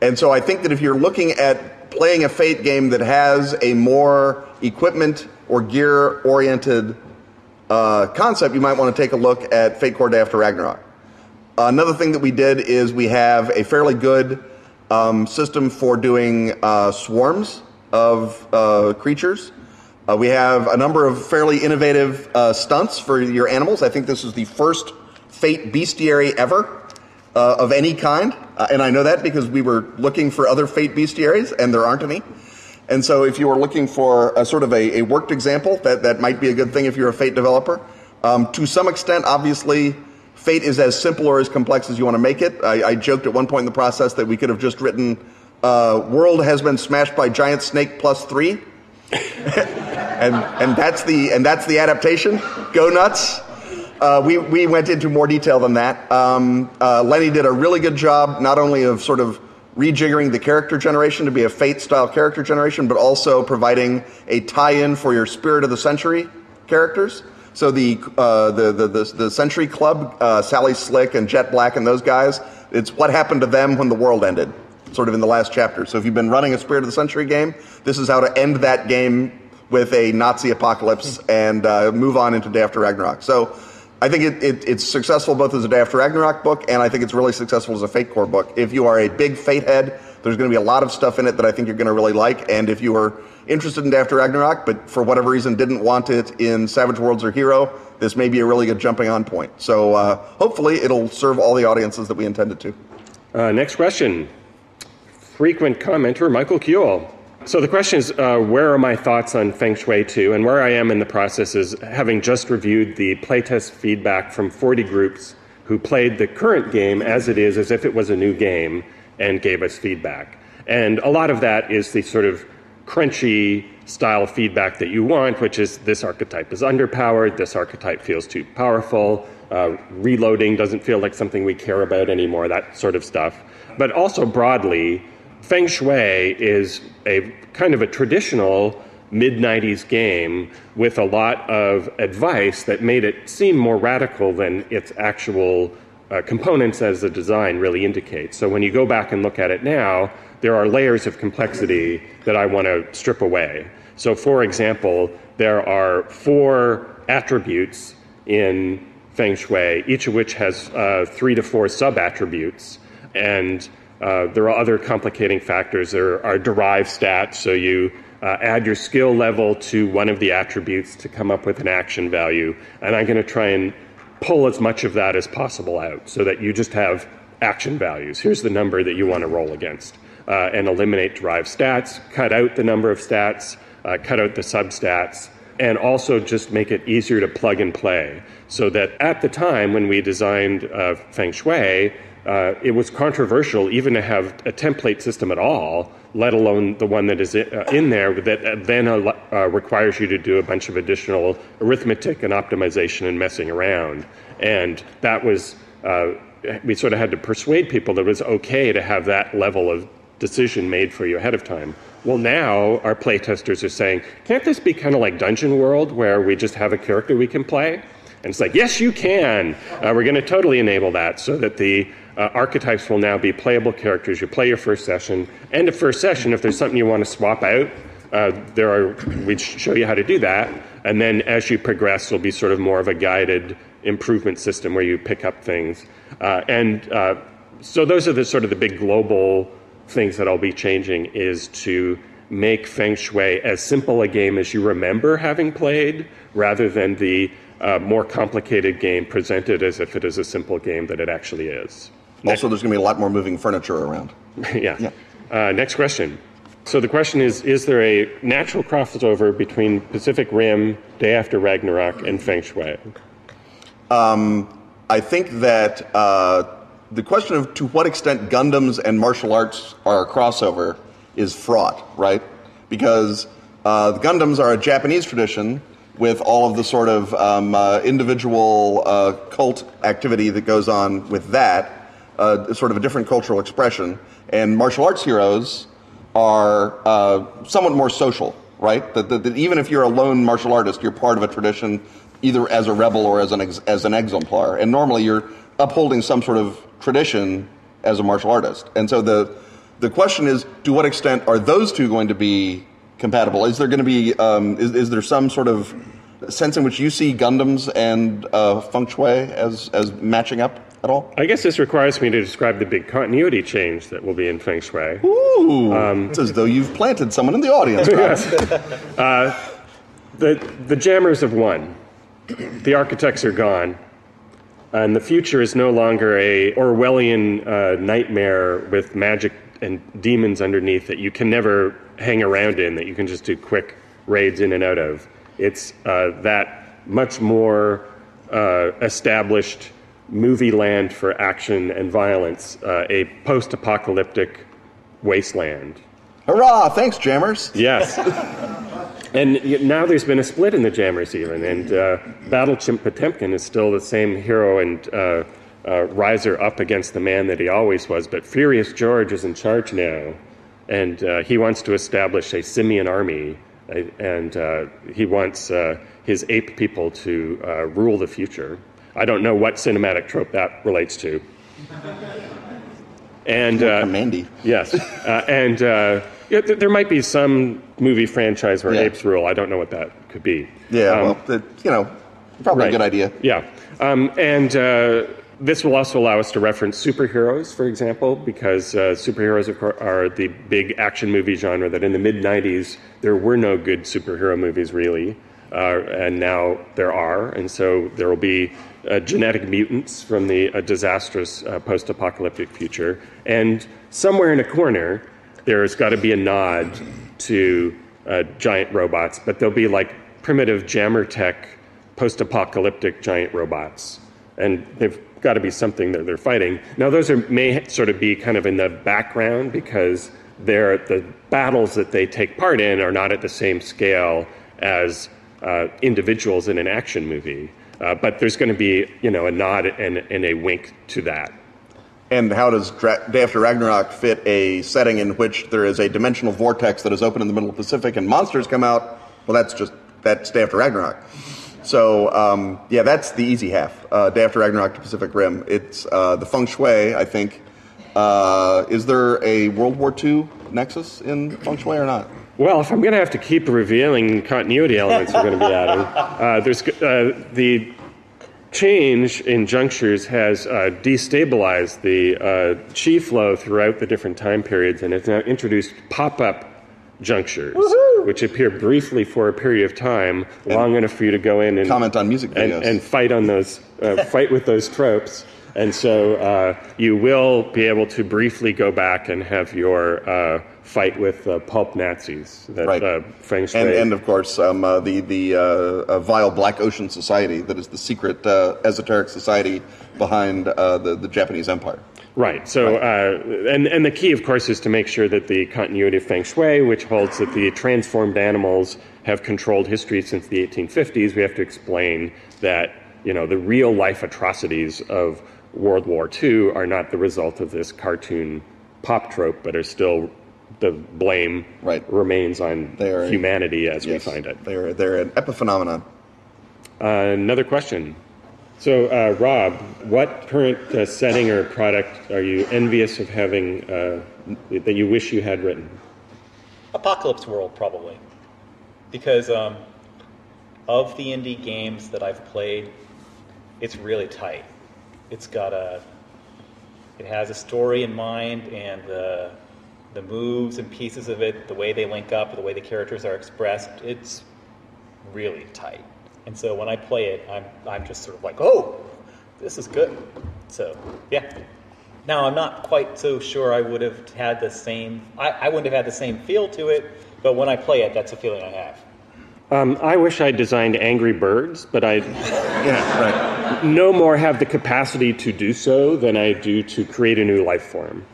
And so I think that if you're looking at playing a Fate game that has a more equipment or gear oriented uh, concept, you might want to take a look at Fate Core Day After Ragnarok. Another thing that we did is we have a fairly good um, system for doing uh, swarms of uh, creatures. Uh, we have a number of fairly innovative uh, stunts for your animals. I think this is the first Fate bestiary ever uh, of any kind. Uh, and I know that because we were looking for other Fate bestiaries, and there aren't any. And so, if you are looking for a sort of a, a worked example, that, that might be a good thing if you're a Fate developer. Um, to some extent, obviously, Fate is as simple or as complex as you want to make it. I, I joked at one point in the process that we could have just written uh, "World has been smashed by giant snake plus three. [laughs] and and that's the and that's the adaptation. Go nuts! Uh, we we went into more detail than that. Um, uh, Lenny did a really good job, not only of sort of rejiggering the character generation to be a Fate style character generation, but also providing a tie in for your Spirit of the Century characters. So the uh, the, the, the the Century Club, uh, Sally Slick and Jet Black and those guys, it's what happened to them when the world ended, sort of in the last chapter. So if you've been running a Spirit of the Century game, this is how to end that game with a Nazi apocalypse and uh, move on into Day After Ragnarok. So I think it, it, it's successful both as a Day After Ragnarok book, and I think it's really successful as a Fate Core book. If you are a big Fate head, there's going to be a lot of stuff in it that I think you're going to really like. And if you are interested in Day After Ragnarok, but for whatever reason didn't want it in Savage Worlds or Hero, this may be a really good jumping on point. So uh, hopefully it'll serve all the audiences that we intended to. Uh, next question. Frequent commenter Michael Kuehl. So the question is, uh, where are my thoughts on Feng Shui 2? And where I am in the process is having just reviewed the playtest feedback from 40 groups who played the current game as it is, as if it was a new game, and gave us feedback. And a lot of that is the sort of crunchy style feedback that you want, which is this archetype is underpowered, this archetype feels too powerful, uh, reloading doesn't feel like something we care about anymore, that sort of stuff. But also broadly, Feng Shui is a kind of a traditional mid 90s game with a lot of advice that made it seem more radical than its actual uh, components as the design really indicates. So when you go back and look at it now, there are layers of complexity that I want to strip away. So, for example, there are four attributes in Feng Shui, each of which has uh, three to four sub attributes. And uh, there are other complicating factors. There are derived stats, so you uh, add your skill level to one of the attributes to come up with an action value. And I'm going to try and pull as much of that as possible out so that you just have action values. Here's the number that you want to roll against. Uh, and eliminate derived stats, cut out the number of stats, uh, cut out the substats, and also just make it easier to plug and play. So that at the time when we designed uh, Feng Shui, uh, it was controversial even to have a template system at all, let alone the one that is uh, in there that uh, then uh, requires you to do a bunch of additional arithmetic and optimization and messing around. And that was, uh, we sort of had to persuade people that it was okay to have that level of decision made for you ahead of time. Well, now our playtesters are saying, can't this be kind of like Dungeon World where we just have a character we can play? And it's like, yes, you can. Uh, we're going to totally enable that so that the uh, archetypes will now be playable characters. You play your first session. End of first session, if there's something you want to swap out, uh, there are we show you how to do that. And then as you progress, it'll be sort of more of a guided improvement system where you pick up things. Uh, and uh, so those are the sort of the big global things that I'll be changing is to make Feng Shui as simple a game as you remember having played, rather than the uh, more complicated game presented as if it is a simple game that it actually is. Also, there's going to be a lot more moving furniture around. [laughs] yeah. yeah. Uh, next question. So the question is: Is there a natural crossover between Pacific Rim, Day After Ragnarok, and Feng Shui? Um, I think that uh, the question of to what extent Gundams and martial arts are a crossover is fraught, right? Because uh, the Gundams are a Japanese tradition with all of the sort of um, uh, individual uh, cult activity that goes on with that, uh, sort of a different cultural expression. And martial arts heroes are uh, somewhat more social, right? That, that, that, even if you're a lone martial artist, you're part of a tradition, either as a rebel or as an ex- as an exemplar. And normally, you're upholding some sort of tradition as a martial artist. And so the the question is, to what extent are those two going to be compatible? Is there going to be um, is, is there some sort of sense in which you see Gundams and uh, Feng Shui as as matching up at all? I guess this requires me to describe the big continuity change that will be in Feng Shui. Ooh, um, it's as though you've planted someone in the audience. [laughs] uh, the the jammers have won. The architects are gone and the future is no longer a Orwellian uh, nightmare with magic and demons underneath that you can never hang around in, that you can just do quick raids in and out of. It's uh, that much more uh, established movie land for action and violence, uh, a post apocalyptic wasteland. Hurrah! Thanks, Jammers. Yes. [laughs] And now there's been a split in the Jammers even, and uh, Battle Chimp Potemkin is still the same hero and uh, uh, riser up against the man that he always was. But Furious George is in charge now, and uh, he wants to establish a simian army, uh, and uh, he wants uh, his ape people to uh, rule the future. I don't know what cinematic trope that relates to. And uh, Mandy. yes, uh, and uh, yeah, th- there might be some movie franchise where Yeah. apes rule. I don't know what that could be. Yeah, Um, well, you know, probably Right. a good idea. Yeah. Um, and uh, this will also allow us to reference superheroes, for example, because uh, superheroes of course, are the big action movie genre that in the mid 90s there were no good superhero movies really. Uh, and now there are, and so there will be uh, genetic mutants from the uh, disastrous uh, post apocalyptic future. And somewhere in a corner, there's got to be a nod to uh, giant robots, but they'll be like primitive jammer tech post apocalyptic giant robots. And they've got to be something that they're fighting. Now, those are, may sort of be kind of in the background because they're, the battles that they take part in are not at the same scale as uh, individuals in an action movie. Uh, but there's going to be, you know, a nod and, and a wink to that. And how does Dra- Day After Ragnarok fit a setting in which there is a dimensional vortex that is open in the middle of the Pacific and monsters come out? Well, that's just that's Day After Ragnarok. So um, yeah, that's the easy half. Uh, Day After Ragnarok to Pacific Rim. It's uh, the feng shui. I think. Uh, is there a World War II nexus in feng shui or not? Well, if I'm going to have to keep revealing continuity elements we're going to be adding, [laughs] uh, there's uh, the change in junctures has uh, destabilized the uh, chi flow throughout the different time periods, and it's now introduced pop-up junctures, which appear briefly for a period of time, long enough for you to go in and Comment on music and, videos. and fight on those, uh, fight with those tropes. And so uh, you will be able to briefly go back and have your uh, fight with uh, pulp Nazis that Right. uh, Feng Shui. And, and of course, um, uh, the the uh, uh, vile Black Ocean Society that is the secret uh, esoteric society behind uh, the the Japanese Empire. Right. So, uh, and and the key, of course, is to make sure that the continuity of Feng Shui, which holds that the transformed animals have controlled history since the 1850s, we have to explain that you know the real life atrocities of World War II are not the result of this cartoon pop trope, but are still the blame Right. remains on They are- humanity as Yes, we find it. They're they're an epiphenomenon. Uh, another question. So, uh, Rob, what current uh, setting or product are you envious of having uh, that you wish you had written? Apocalypse World, probably. Because um, of the indie games that I've played, it's really tight. It's got a, it has a story in mind, and the, the moves and pieces of it, the way they link up, the way the characters are expressed, it's really tight. And so when I play it, I'm, I'm just sort of like, oh, this is good. So, yeah. Now, I'm not quite so sure I would have had the same, I, I wouldn't have had the same feel to it, but when I play it, that's a feeling I have. Um, I wish I designed Angry Birds, but I Yeah, right. no more have the capacity to do so than I do to create a new life form.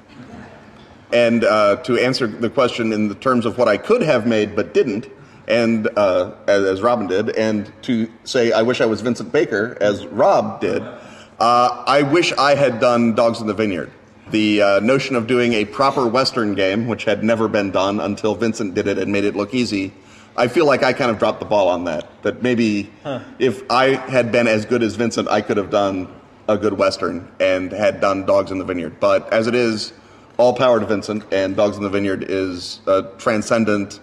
And uh, to answer the question in the terms of what I could have made but didn't, and uh, as, as Robin did, and to say I wish I was Vincent Baker as Rob did, uh, I wish I had done Dogs in the Vineyard. The uh, notion of doing a proper Western game, which had never been done until Vincent did it and made it look easy, I feel like I kind of dropped the ball on that. That maybe if I had been as good as Vincent, I could have done a good Western and had done Dogs in the Vineyard. But as it is, all power to Vincent, and Dogs in the Vineyard is a transcendent,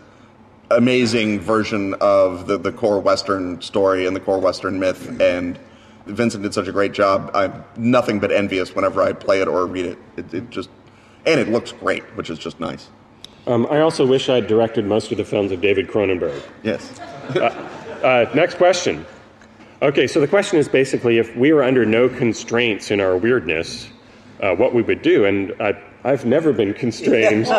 amazing version of the, the core Western story and the core Western myth. And Vincent did such a great job. I'm nothing but envious whenever I play it or read it. It, it just, and it looks great, which is just nice. Um, I also wish I'd directed most of the films of David Cronenberg. Yes. Uh, next question. Okay, so the question is basically if we were under no constraints in our weirdness, uh, what we would do. And I, I've never been constrained. [laughs]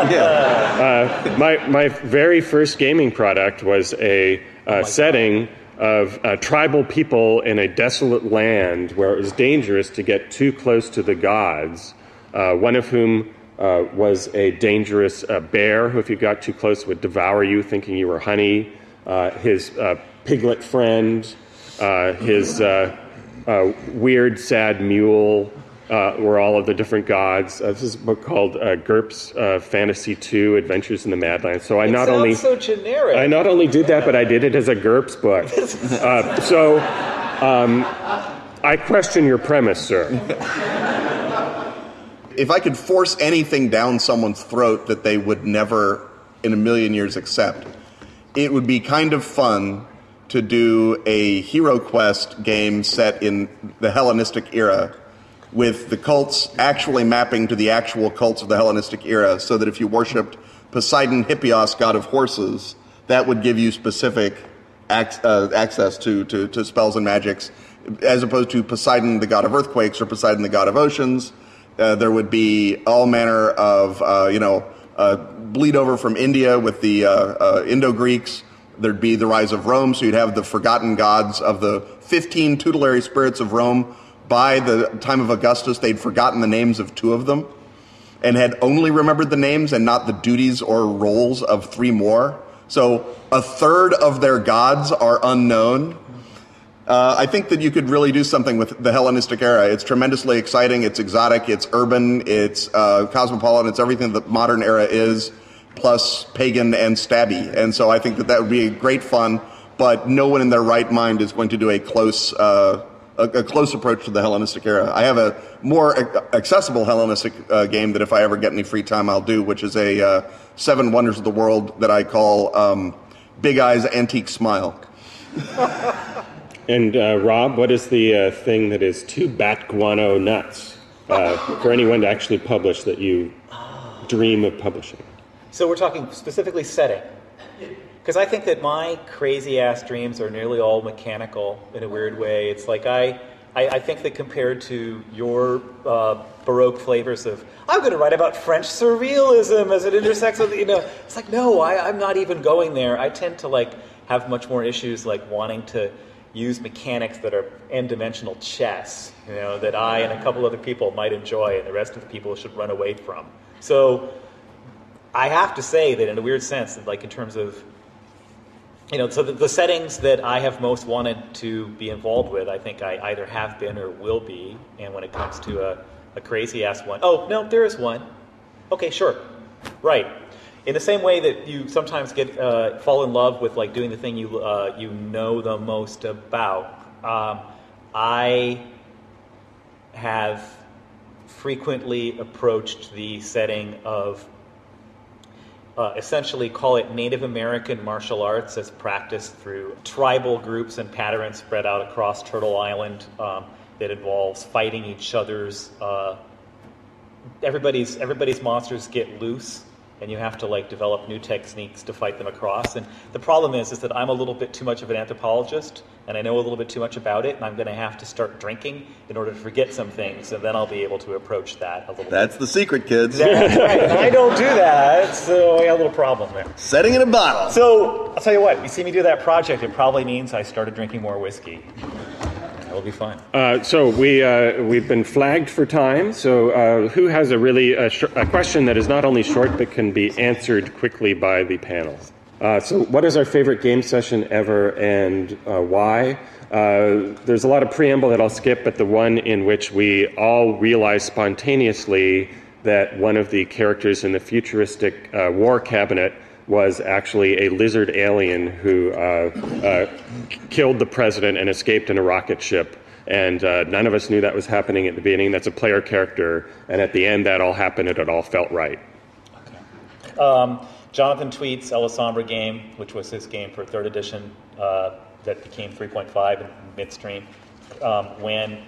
Uh, my, my very first gaming product was a uh, setting of uh, tribal people in a desolate land where it was dangerous to get too close to the gods, uh, one of whom uh, was a dangerous uh, bear who, if you got too close, would devour you, thinking you were honey. Uh, his uh, piglet friend, uh, his uh, uh, weird, sad mule, uh, were all of the different gods. Uh, this is a book called uh, GURPS uh, Fantasy 2 Adventures in the Madlands. So I It not only so generic. I not only did that, but I did it as a GURPS book. [laughs] Uh, so um, I question your premise, sir. If I could force anything down someone's throat that they would never in a million years accept, it would be kind of fun to do a Hero Quest game set in the Hellenistic era with the cults actually mapping to the actual cults of the Hellenistic era so that if you worshipped Poseidon Hippias, god of horses, that would give you specific ac- uh, access to, to, to spells and magics as opposed to Poseidon, the god of earthquakes, or Poseidon, the god of oceans. Uh, there would be all manner of, uh, you know, uh, bleed over from India with the uh, uh, Indo Greeks. There'd be the rise of Rome, so you'd have the forgotten gods of the 15 tutelary spirits of Rome. By the time of Augustus, they'd forgotten the names of two of them and had only remembered the names and not the duties or roles of three more. So a third of their gods are unknown. Uh, I think that you could really do something with the Hellenistic era. It's tremendously exciting. It's exotic. It's urban. It's uh, cosmopolitan. It's everything that modern era is, plus pagan and stabby. And so I think that that would be great fun. But no one in their right mind is going to do a close, uh, a, a close approach to the Hellenistic era. I have a more accessible Hellenistic uh, game that if I ever get any free time, I'll do, which is a uh, Seven Wonders of the World that I call um, Big Eyes Antique Smile. [laughs] And uh, Rob, what is the uh, thing that is too bat guano nuts uh, for anyone to actually publish that you dream of publishing? So we're talking specifically setting. Because I think that my crazy ass dreams are nearly all mechanical in a weird way. It's like I, I, I think that compared to your uh, Baroque flavors of, I'm going to write about French surrealism as it intersects [laughs] with, you know, it's like, no, I, I'm not even going there. I tend to like have much more issues like wanting to use mechanics that are n-dimensional chess, you know, that I and a couple other people might enjoy and the rest of the people should run away from. So I have to say that in a weird sense, that like in terms of, you know, so the, the settings that I have most wanted to be involved with, I think I either have been or will be. And when it comes to a, a crazy ass one, oh no, there is one. Okay, sure, right. In the same way that you sometimes get uh, fall in love with like doing the thing you uh, you know the most about, um, I have frequently approached the setting of uh, essentially call it Native American martial arts as practiced through tribal groups and patterns spread out across Turtle Island um, that involves fighting each other's. Uh, everybody's everybody's monsters get loose, and you have to like develop new techniques to fight them across. And the problem is, is that I'm a little bit too much of an anthropologist, and I know a little bit too much about it, and I'm going to have to start drinking in order to forget some things, and then I'll be able to approach that a little. That's the secret, kids. That's right. [laughs] I don't do that, so I got a little problem there. Setting in a bottle. So I'll tell you what. You see me do that project, it probably means I started drinking more whiskey. That'll be fine. Uh, so we uh, we've been flagged for time. So uh, who has a really a, sh- a question that is not only short but can be answered quickly by the panel? Uh, so what is our favorite game session ever and uh, why? Uh, there's a lot of preamble that I'll skip, but the one in which we all realized spontaneously that one of the characters in the futuristic war cabinet was actually a lizard alien who uh, uh, killed the president and escaped in a rocket ship. And uh, none of us knew that was happening at the beginning. That's a player character. And at the end, that all happened and it all felt right. Um, Jonathan Tweet's Elisambra game, which was his game for third edition uh, that became 3.5 in midstream, um, when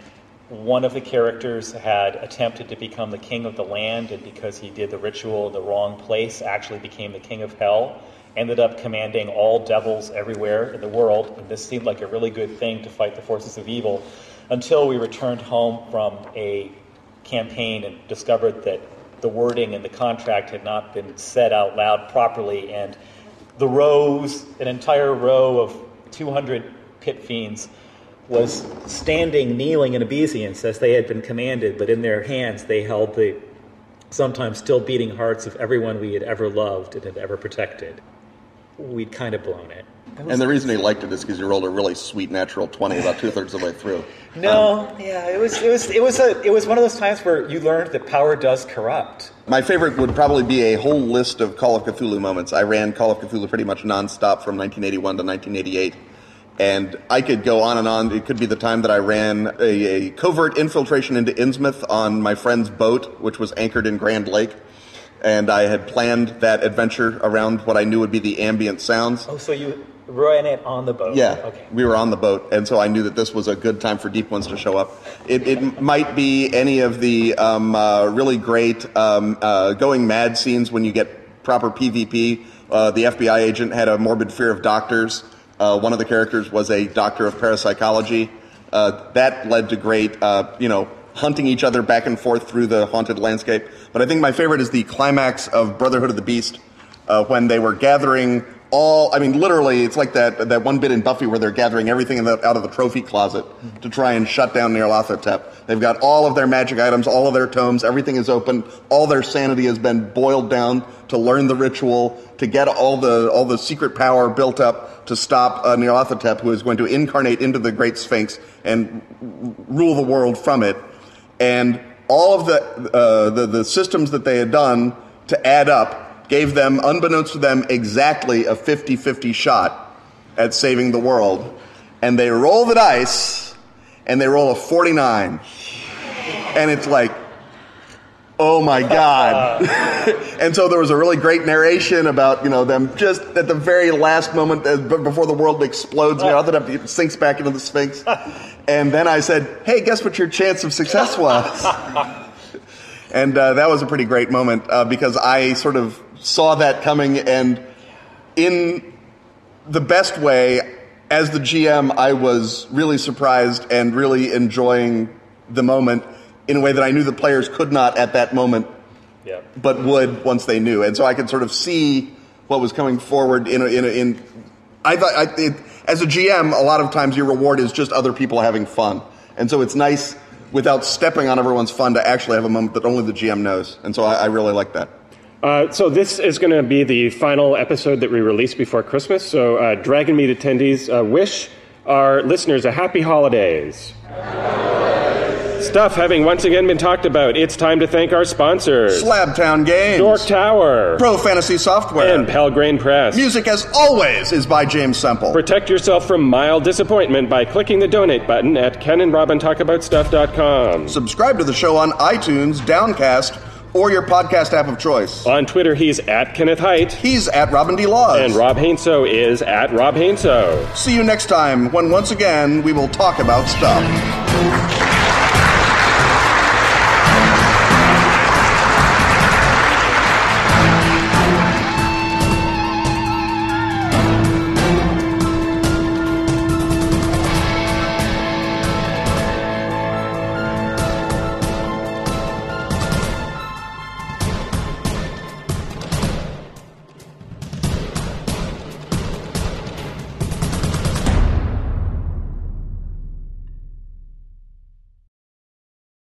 one of the characters had attempted to become the king of the land, and because he did the ritual in the wrong place, actually became the king of hell. Ended up commanding all devils everywhere in the world, and this seemed like a really good thing to fight the forces of evil until we returned home from a campaign and discovered that the wording in the contract had not been said out loud properly, and the rows, an entire row of 200 pit fiends, was standing, kneeling in obeisance as they had been commanded, but in their hands they held the sometimes still beating hearts of everyone we had ever loved and had ever protected. We'd kind of blown it. And the reason he liked it is because he rolled a really sweet natural twenty about two thirds of the way through. [laughs] No, um, yeah, it was it was it was a it was one of those times where you learned that power does corrupt. My favorite would probably be a whole list of Call of Cthulhu moments. I ran Call of Cthulhu pretty much nonstop from 1981 to 1988. And I could go on and on. It could be the time that I ran a, a covert infiltration into Innsmouth on my friend's boat, which was anchored in Grand Lake. And I had planned that adventure around what I knew would be the ambient sounds. Oh, so you ran it on the boat? Yeah, Okay. we were on the boat, and so I knew that this was a good time for deep ones to show up. It, it might be any of the um, uh, really great um, uh, going mad scenes when you get proper PvP. Uh, the FBI agent had a morbid fear of doctors. Uh, one of the characters was a doctor of parapsychology. Uh, that led to great, uh, you know, hunting each other back and forth through the haunted landscape. But I think my favorite is the climax of Brotherhood of the Beast uh, when they were gathering all. I mean, literally, it's like that that one bit in Buffy where they're gathering everything in the, out of the trophy closet to try and shut down Nyarlathotep. They've got all of their magic items, all of their tomes, everything is open. All their sanity has been boiled down to learn the ritual, to get all the all the secret power built up to stop uh, Nyarlathotep, who is going to incarnate into the Great Sphinx and rule the world from it. And all of the, uh, the the systems that they had done to add up gave them, unbeknownst to them, exactly a 50-50 shot at saving the world. And they roll the dice, and they roll a 49. And it's like, oh my God. [laughs] and so there was a really great narration about, you know, them just at the very last moment uh, before the world explodes, you know, it sinks back into the Sphinx. And then I said, hey, guess what your chance of success was? [laughs] And uh, that was a pretty great moment uh, because I sort of saw that coming, and in the best way, as the GM, I was really surprised and really enjoying the moment in a way that I knew the players could not at that moment, Yeah. but would once they knew. And so I could sort of see what was coming forward in a, in, a, in I thought I, it, as a GM, a lot of times your reward is just other people having fun, and so it's nice without stepping on everyone's fun to actually have a moment that only the GM knows. And so I, I really like that. Uh, so this is going to be the final episode that we release before Christmas. So uh, Dragonmeet attendees, uh, wish our listeners a happy holidays. Stuff having once again been talked about, it's time to thank our sponsors: Slabtown Games, Dork Tower, Pro Fantasy Software, and Pelgrane Press. Music, as always, is by James Semple. Protect yourself from mild disappointment by clicking the donate button at kenandrobintalkaboutstuff.com. Subscribe to the show on iTunes, Downcast, or your podcast app of choice. On Twitter, he's at Kenneth Hite, He's at Robin D. Laws. and Rob Heinsoo is at Rob Heinsoo. See you next time when once again we will talk about stuff.